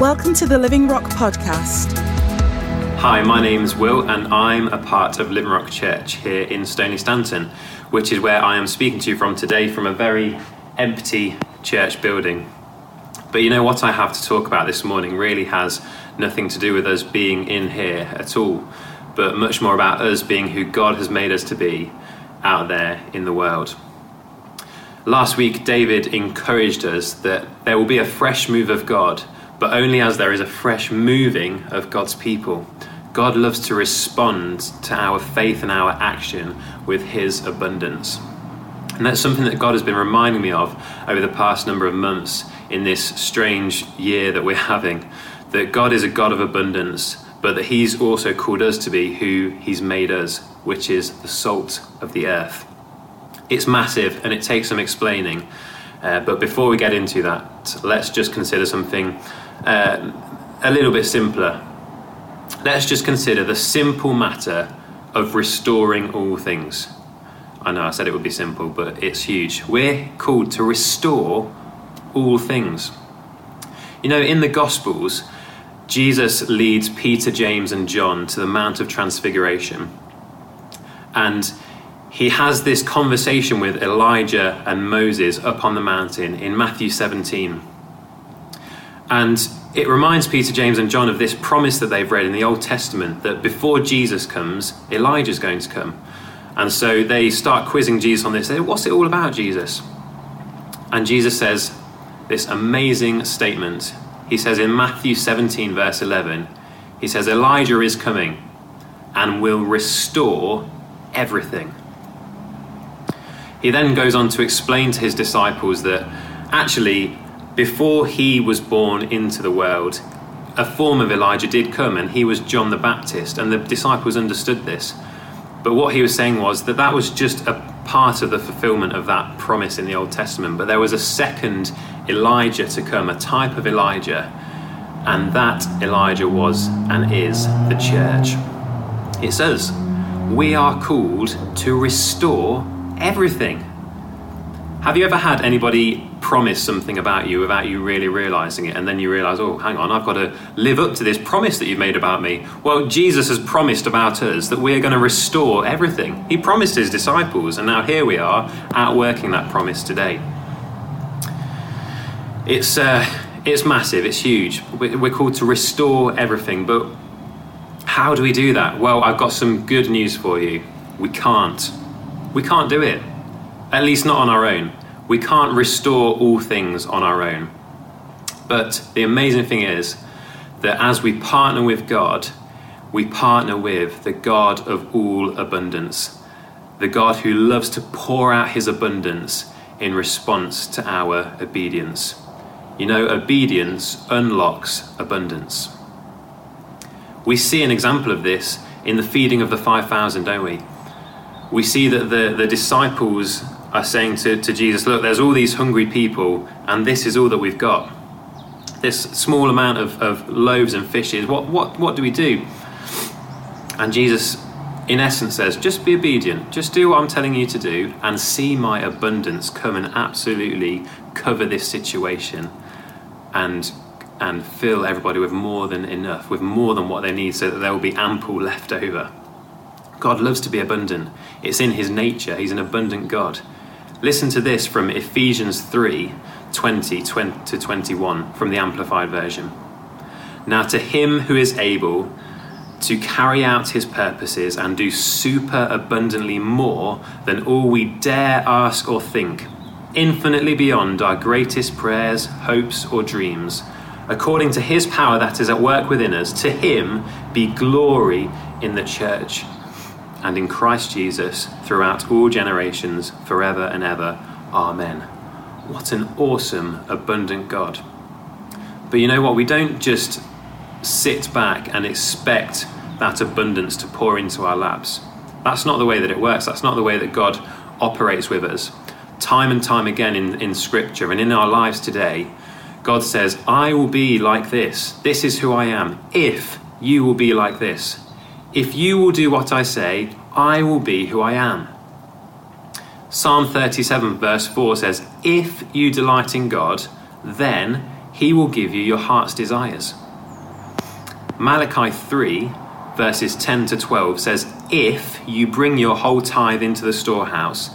Welcome to the Living Rock Podcast. Hi, my name's Will, and I'm a part of Living Rock Church here in Stoney Stanton, which is where I am speaking to you from today from a very empty church building. But you know what I have to talk about this morning really has nothing to do with us being in here at all, but much more about us being who God has made us to be out there in the world. Last week, David encouraged us that there will be a fresh move of God but only as there is a fresh moving of God's people. God loves to respond to our faith and our action with His abundance. And that's something that God has been reminding me of over the past number of months in this strange year that we're having. That God is a God of abundance, but that He's also called us to be who He's made us, which is the salt of the earth. It's massive and it takes some explaining. Uh, but before we get into that, let's just consider something uh, a little bit simpler. Let's just consider the simple matter of restoring all things. I know I said it would be simple, but it's huge. We're called to restore all things. You know, in the Gospels, Jesus leads Peter, James, and John to the Mount of Transfiguration. And he has this conversation with Elijah and Moses up on the mountain in Matthew 17. And it reminds Peter, James, and John of this promise that they've read in the Old Testament that before Jesus comes, Elijah's going to come. And so they start quizzing Jesus on this. They say, What's it all about, Jesus? And Jesus says this amazing statement. He says in Matthew 17, verse 11, He says, Elijah is coming and will restore everything. He then goes on to explain to his disciples that actually before he was born into the world, a form of Elijah did come, and he was John the Baptist, and the disciples understood this. But what he was saying was that that was just a part of the fulfillment of that promise in the Old Testament. But there was a second Elijah to come, a type of Elijah, and that Elijah was and is the church. It says, We are called to restore everything. Have you ever had anybody promise something about you without you really realizing it, and then you realize, oh, hang on, I've got to live up to this promise that you've made about me? Well, Jesus has promised about us that we're going to restore everything. He promised his disciples, and now here we are outworking that promise today. It's, uh, it's massive, it's huge. We're called to restore everything, but how do we do that? Well, I've got some good news for you. We can't. We can't do it. At least not on our own. We can't restore all things on our own. But the amazing thing is that as we partner with God, we partner with the God of all abundance, the God who loves to pour out his abundance in response to our obedience. You know, obedience unlocks abundance. We see an example of this in the feeding of the 5,000, don't we? We see that the, the disciples are saying to, to Jesus, Look, there's all these hungry people, and this is all that we've got. This small amount of, of loaves and fishes, what, what, what do we do? And Jesus, in essence, says, Just be obedient, just do what I'm telling you to do, and see my abundance come and absolutely cover this situation and and fill everybody with more than enough, with more than what they need, so that there will be ample left over. God loves to be abundant. It's in his nature. He's an abundant God. Listen to this from Ephesians 3 20, 20 to 21 from the Amplified Version. Now, to him who is able to carry out his purposes and do super abundantly more than all we dare ask or think, infinitely beyond our greatest prayers, hopes, or dreams, according to his power that is at work within us, to him be glory in the church and in Christ Jesus throughout all generations, forever and ever. Amen. What an awesome, abundant God. But you know what? We don't just sit back and expect that abundance to pour into our laps. That's not the way that it works. That's not the way that God operates with us. Time and time again in, in Scripture and in our lives today, God says, I will be like this. This is who I am. If you will be like this. If you will do what I say, I will be who I am. Psalm 37, verse 4 says, If you delight in God, then he will give you your heart's desires. Malachi 3, verses 10 to 12 says, If you bring your whole tithe into the storehouse,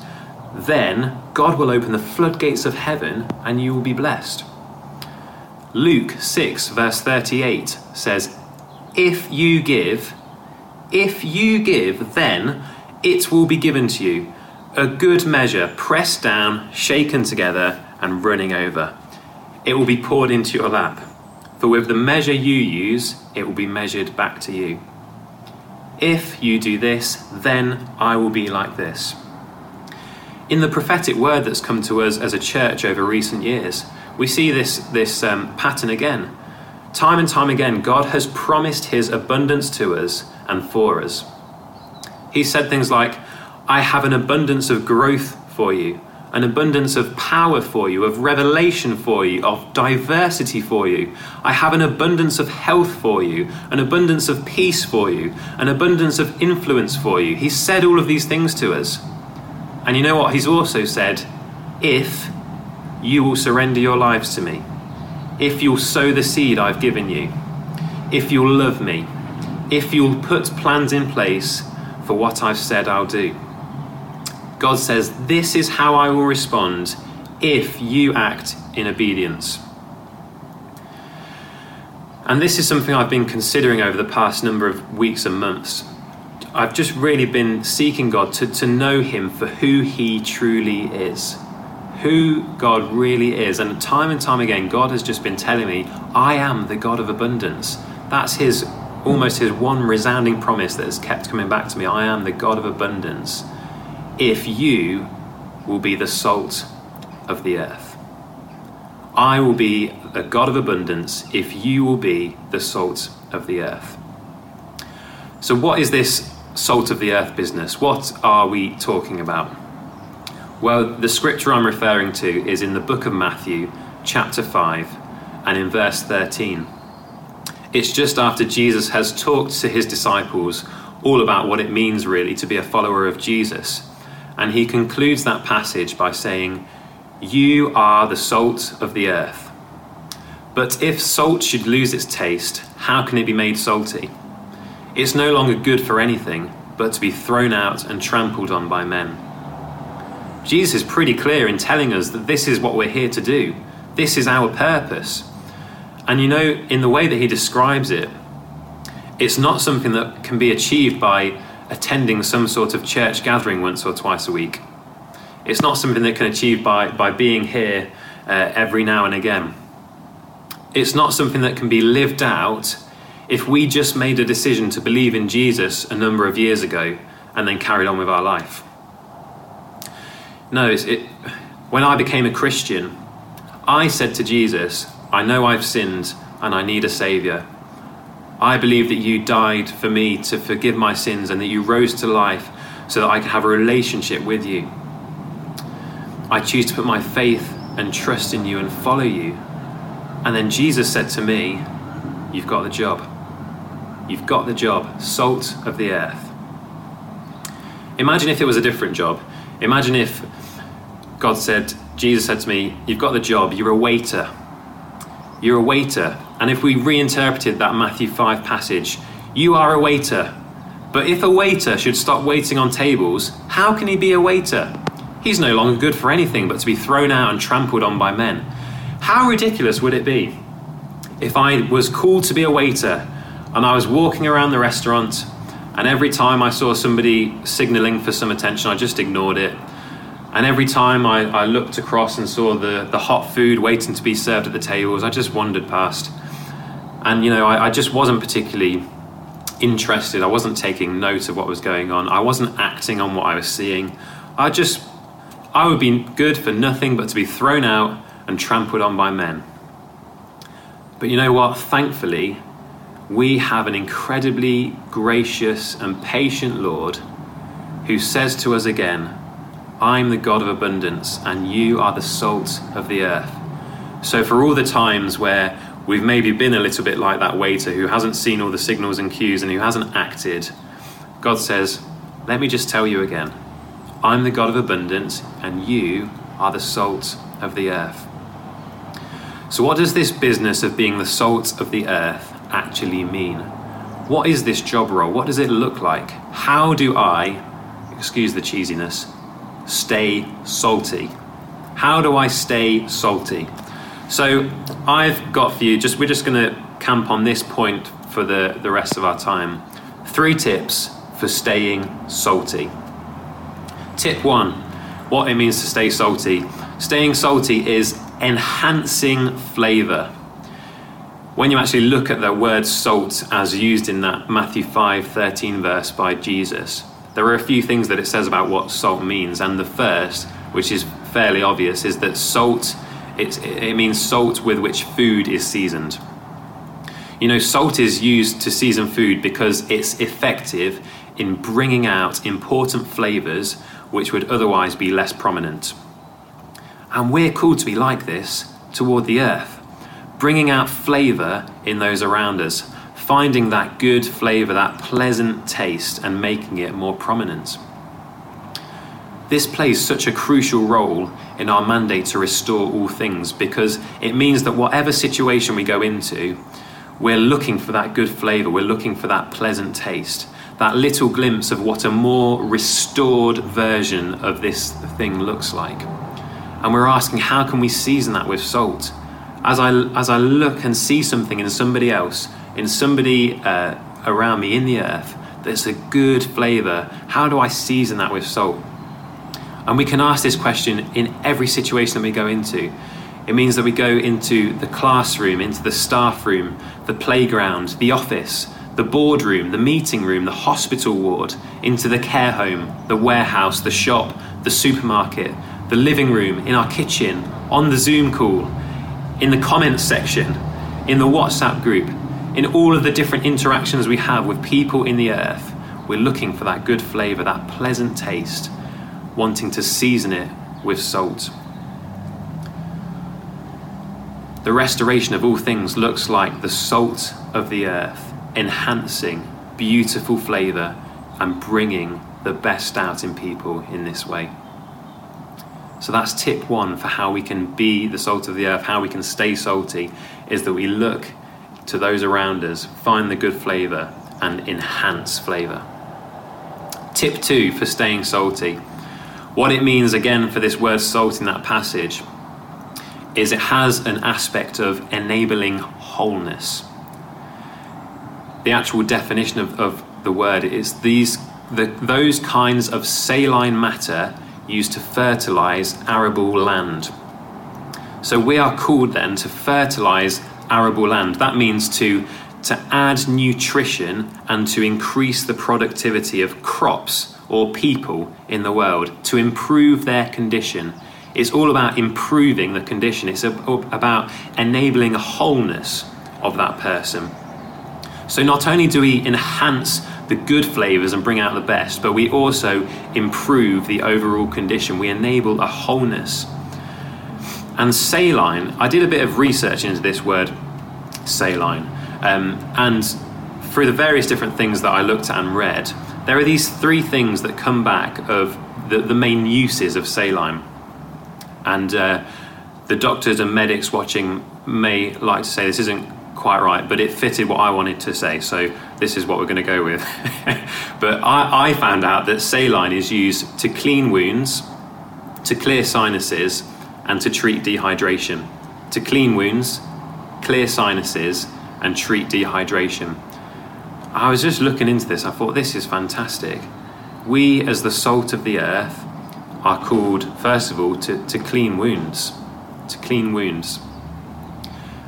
then God will open the floodgates of heaven and you will be blessed. Luke 6, verse 38 says, If you give, if you give, then it will be given to you. A good measure, pressed down, shaken together, and running over. It will be poured into your lap. For with the measure you use, it will be measured back to you. If you do this, then I will be like this. In the prophetic word that's come to us as a church over recent years, we see this, this um, pattern again. Time and time again, God has promised his abundance to us and for us. He said things like, I have an abundance of growth for you an abundance of power for you, of revelation for you, of diversity for you. I have an abundance of health for you, an abundance of peace for you, an abundance of influence for you. He said all of these things to us. And you know what? He's also said, if you will surrender your lives to me, if you'll sow the seed I've given you, if you'll love me, if you'll put plans in place for what I've said I'll do. God says, This is how I will respond if you act in obedience. And this is something I've been considering over the past number of weeks and months. I've just really been seeking God to, to know Him for who He truly is. Who God really is. And time and time again, God has just been telling me, I am the God of abundance. That's His almost His one resounding promise that has kept coming back to me. I am the God of abundance if you will be the salt of the earth. I will be a God of abundance if you will be the salt of the earth. So, what is this salt of the earth business? What are we talking about? Well, the scripture I'm referring to is in the book of Matthew, chapter 5, and in verse 13. It's just after Jesus has talked to his disciples all about what it means really to be a follower of Jesus. And he concludes that passage by saying, You are the salt of the earth. But if salt should lose its taste, how can it be made salty? It's no longer good for anything but to be thrown out and trampled on by men. Jesus is pretty clear in telling us that this is what we're here to do. This is our purpose. And you know, in the way that he describes it, it's not something that can be achieved by attending some sort of church gathering once or twice a week. It's not something that can achieve by, by being here uh, every now and again. It's not something that can be lived out if we just made a decision to believe in Jesus a number of years ago and then carried on with our life. No, it, when I became a Christian, I said to Jesus, I know I've sinned and I need a Saviour. I believe that you died for me to forgive my sins and that you rose to life so that I can have a relationship with you. I choose to put my faith and trust in you and follow you. And then Jesus said to me, You've got the job. You've got the job, salt of the earth. Imagine if it was a different job. Imagine if God said, Jesus said to me, You've got the job, you're a waiter. You're a waiter and if we reinterpreted that Matthew 5 passage, you are a waiter. But if a waiter should stop waiting on tables, how can he be a waiter? He's no longer good for anything but to be thrown out and trampled on by men. How ridiculous would it be if I was called to be a waiter and I was walking around the restaurant and every time I saw somebody signaling for some attention, I just ignored it. And every time I, I looked across and saw the, the hot food waiting to be served at the tables, I just wandered past. And you know, I, I just wasn't particularly interested. I wasn't taking note of what was going on. I wasn't acting on what I was seeing. I just, I would be good for nothing but to be thrown out and trampled on by men. But you know what? Thankfully, we have an incredibly gracious and patient Lord who says to us again, I'm the God of abundance, and you are the salt of the earth. So, for all the times where we've maybe been a little bit like that waiter who hasn't seen all the signals and cues and who hasn't acted, God says, Let me just tell you again I'm the God of abundance, and you are the salt of the earth. So, what does this business of being the salt of the earth actually mean? What is this job role? What does it look like? How do I, excuse the cheesiness, stay salty? How do I stay salty? So, I've got for you, just we're just going to camp on this point for the, the rest of our time. Three tips for staying salty. Tip one what it means to stay salty. Staying salty is enhancing flavour. When you actually look at the word salt as used in that Matthew 5 13 verse by Jesus, there are a few things that it says about what salt means. And the first, which is fairly obvious, is that salt it means salt with which food is seasoned. You know, salt is used to season food because it's effective in bringing out important flavours which would otherwise be less prominent. And we're called to be like this toward the earth, bringing out flavour in those around us, finding that good flavour, that pleasant taste, and making it more prominent. This plays such a crucial role in our mandate to restore all things because it means that whatever situation we go into, we're looking for that good flavour, we're looking for that pleasant taste, that little glimpse of what a more restored version of this thing looks like. And we're asking, how can we season that with salt? As I, as I look and see something in somebody else, in somebody uh, around me in the earth, that's a good flavour, how do I season that with salt? And we can ask this question in every situation that we go into. It means that we go into the classroom, into the staff room, the playground, the office, the boardroom, the meeting room, the hospital ward, into the care home, the warehouse, the shop, the supermarket, the living room, in our kitchen, on the Zoom call, in the comments section, in the WhatsApp group, in all of the different interactions we have with people in the earth, we're looking for that good flavour, that pleasant taste, wanting to season it with salt. The restoration of all things looks like the salt of the earth enhancing beautiful flavour and bringing the best out in people in this way. So that's tip one for how we can be the salt of the earth, how we can stay salty, is that we look to those around us, find the good flavour, and enhance flavour. Tip two for staying salty. What it means again for this word salt in that passage is it has an aspect of enabling wholeness the actual definition of, of the word is these the, those kinds of saline matter used to fertilize arable land. So we are called then to fertilize arable land. That means to to add nutrition and to increase the productivity of crops or people in the world, to improve their condition. It's all about improving the condition. It's about enabling a wholeness of that person. So not only do we enhance the good flavors and bring out the best, but we also improve the overall condition. We enable a wholeness. And saline, I did a bit of research into this word, saline, um, and through the various different things that I looked at and read, there are these three things that come back of the, the main uses of saline. And uh, the doctors and medics watching may like to say this isn't quite right, but it fitted what I wanted to say, so this is what we're going to go with. but I, I found out that saline is used to clean wounds, to clear sinuses, and to treat dehydration. To clean wounds, clear sinuses, and treat dehydration. I was just looking into this, I thought this is fantastic. We, as the salt of the earth, are called, first of all, to, to clean wounds. To clean wounds.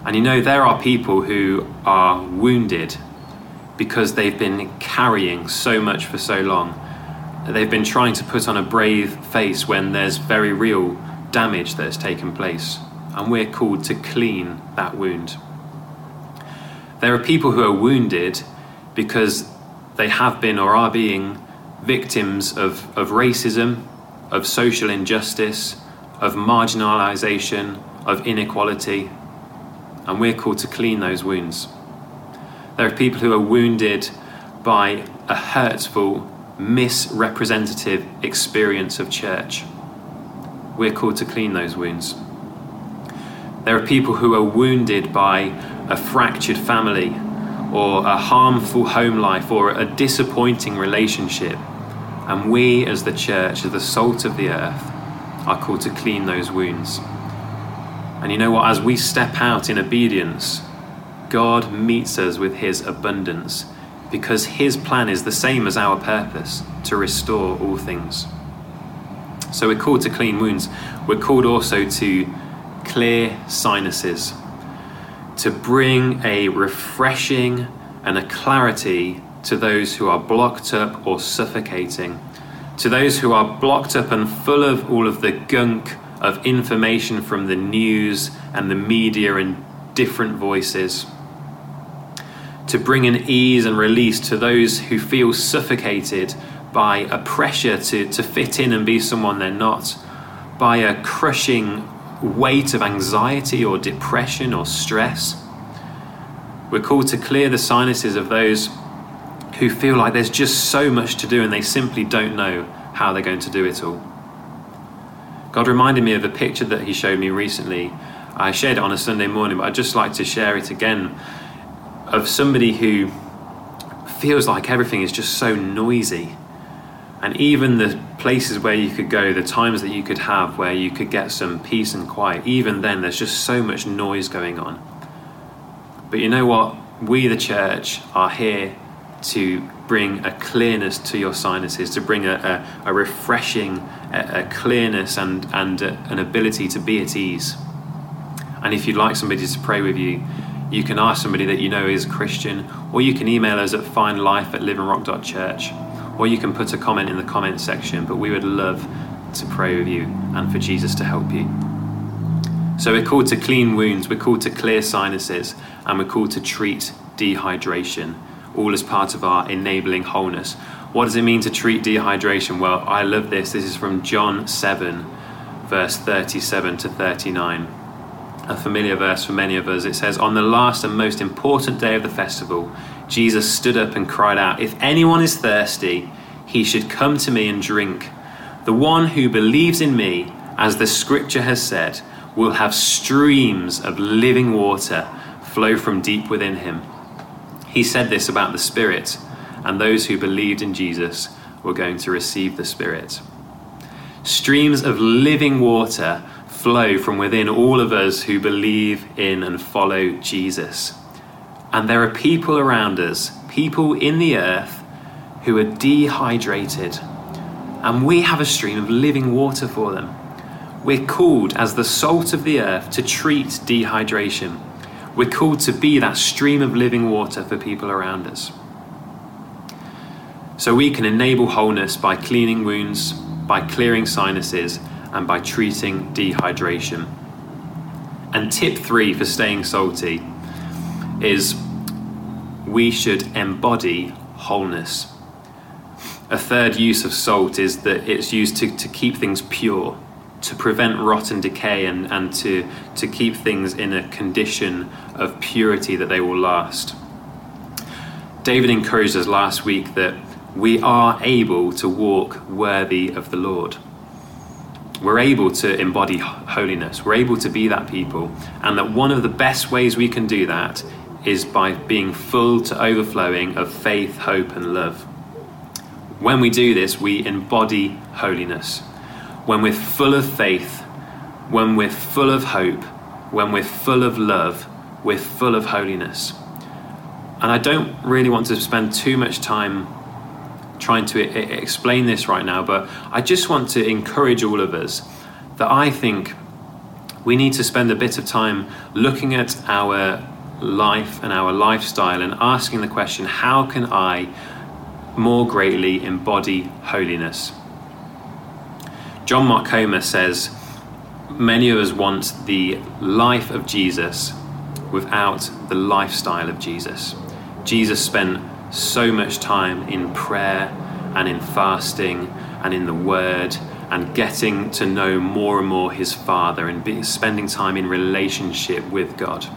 And you know, there are people who are wounded because they've been carrying so much for so long. They've been trying to put on a brave face when there's very real damage that has taken place. And we're called to clean that wound. There are people who are wounded because they have been or are being victims of, of racism, of social injustice, of marginalisation, of inequality, and we're called to clean those wounds. There are people who are wounded by a hurtful, misrepresentative experience of church. We're called to clean those wounds. There are people who are wounded by a fractured family or a harmful home life or a disappointing relationship. And we, as the church, as the salt of the earth, are called to clean those wounds. And you know what? As we step out in obedience, God meets us with His abundance because His plan is the same as our purpose to restore all things. So we're called to clean wounds. We're called also to clear sinuses, to bring a refreshing and a clarity to those who are blocked up or suffocating, to those who are blocked up and full of all of the gunk of information from the news and the media and different voices. To bring an ease and release to those who feel suffocated by a pressure to, to fit in and be someone they're not, by a crushing weight of anxiety or depression or stress. We're called to clear the sinuses of those who feel like there's just so much to do and they simply don't know how they're going to do it all. God reminded me of a picture that He showed me recently. I shared it on a Sunday morning, but I'd just like to share it again of somebody who feels like everything is just so noisy. And even the places where you could go, the times that you could have where you could get some peace and quiet, even then there's just so much noise going on. But you know what? We, the church, are here to bring a clearness to your sinuses, to bring a, a, a refreshing, a, a, clearness, and, and an ability to be at ease. And if you'd like somebody to pray with you, you can ask somebody that you know is Christian, or you can email us at findlife at livingrock.church, or you can put a comment in the comment section. But we would love to pray with you and for Jesus to help you. So we're called to clean wounds, we're called to clear sinuses, and we're called to treat dehydration, all as part of our enabling wholeness. What does it mean to treat dehydration? Well, I love this. This is from John 7, verse 37 to 39. A familiar verse for many of us. It says, On the last and most important day of the festival, Jesus stood up and cried out, If anyone is thirsty, he should come to me and drink. The one who believes in me, as the scripture has said, will have streams of living water flow from deep within him. He said this about the Spirit, and those who believed in Jesus were going to receive the Spirit. Streams of living water flow from within all of us who believe in and follow Jesus. And there are people around us, people in the earth, who are dehydrated. And we have a stream of living water for them. We're called as the salt of the earth to treat dehydration. We're called to be that stream of living water for people around us. So we can enable wholeness by cleaning wounds, by clearing sinuses, and by treating dehydration. And tip three for staying salty is we should embody wholeness. A third use of salt is that it's used to, to keep things pure to prevent rot and decay and, and to, to keep things in a condition of purity that they will last. David encouraged us last week that we are able to walk worthy of the Lord. We're able to embody holiness. We're able to be that people. And that one of the best ways we can do that is by being full to overflowing of faith, hope, and love. When we do this, we embody holiness when we're full of faith, when we're full of hope, when we're full of love, we're full of holiness. And I don't really want to spend too much time trying to I- explain this right now, but I just want to encourage all of us that I think we need to spend a bit of time looking at our life and our lifestyle and asking the question how can I more greatly embody holiness? John Mark Comer says, Many of us want the life of Jesus without the lifestyle of Jesus. Jesus spent so much time in prayer and in fasting and in the Word and getting to know more and more His Father and be, spending time in relationship with God.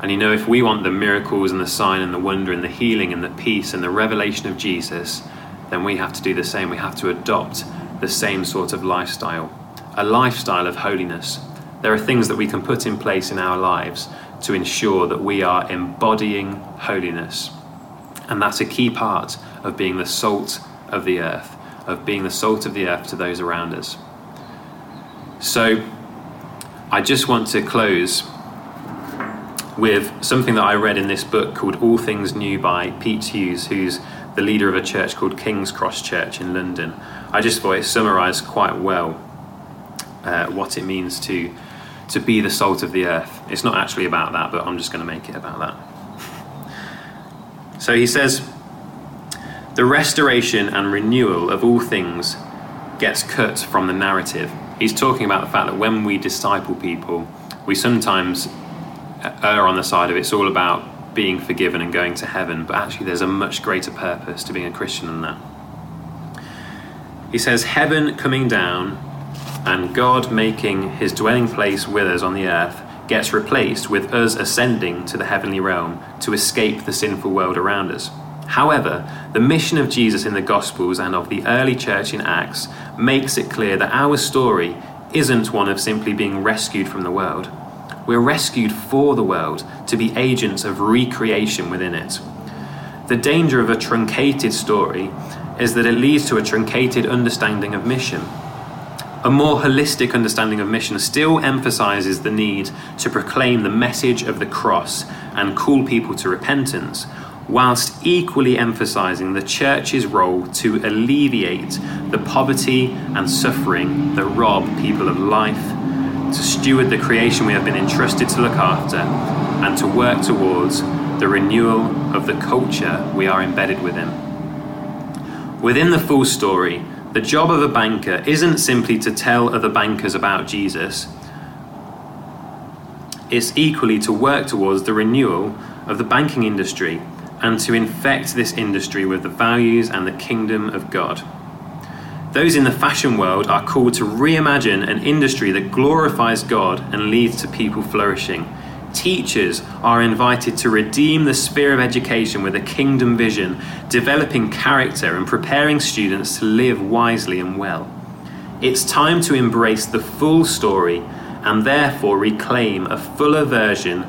And you know, if we want the miracles and the sign and the wonder and the healing and the peace and the revelation of Jesus, then we have to do the same. We have to adopt the same sort of lifestyle a lifestyle of holiness, There are things that we can put in place in our lives to ensure that we are embodying holiness. And that's a key part of being the salt of the earth, of being the salt of the earth to those around us. So, I just want to close with something that I read in this book called All Things New by Pete Hughes, who's the leader of a church called King's Cross Church in London. I just thought it summarised quite well uh, what it means to to be the salt of the earth. It's not actually about that, but I'm just going to make it about that. So he says, the restoration and renewal of all things gets cut from the narrative. He's talking about the fact that when we disciple people, we sometimes err on the side of it's all about being forgiven and going to heaven, but actually there's a much greater purpose to being a Christian than that. He says, Heaven coming down and God making his dwelling place with us on the earth gets replaced with us ascending to the heavenly realm to escape the sinful world around us. However, the mission of Jesus in the Gospels and of the early church in Acts makes it clear that our story isn't one of simply being rescued from the world. We're rescued for the world to be agents of recreation within it. The danger of a truncated story is that it leads to a truncated understanding of mission. A more holistic understanding of mission still emphasizes the need to proclaim the message of the cross and call people to repentance, whilst equally emphasizing the church's role to alleviate the poverty and suffering that rob people of life, to steward the creation we have been entrusted to look after, and to work towards the renewal of the culture we are embedded within. Within the full story, the job of a banker isn't simply to tell other bankers about Jesus, it's equally to work towards the renewal of the banking industry and to infect this industry with the values and the kingdom of God. Those in the fashion world are called to reimagine an industry that glorifies God and leads to people flourishing Teachers are invited to redeem the sphere of education with a kingdom vision, developing character and preparing students to live wisely and well. It's time to embrace the full story and therefore reclaim a fuller version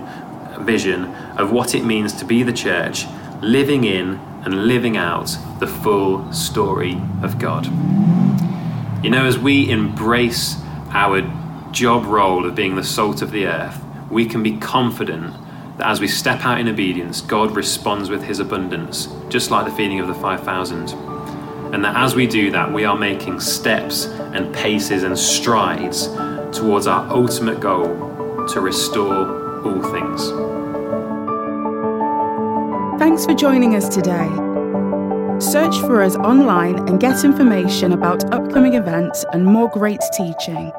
vision of what it means to be the church, living in and living out the full story of God. You know, as we embrace our job role of being the salt of the earth, we can be confident that as we step out in obedience, God responds with his abundance, just like the feeding of the 5,000. And that as we do that, we are making steps and paces and strides towards our ultimate goal to restore all things. Thanks for joining us today. Search for us online and get information about upcoming events and more great teaching.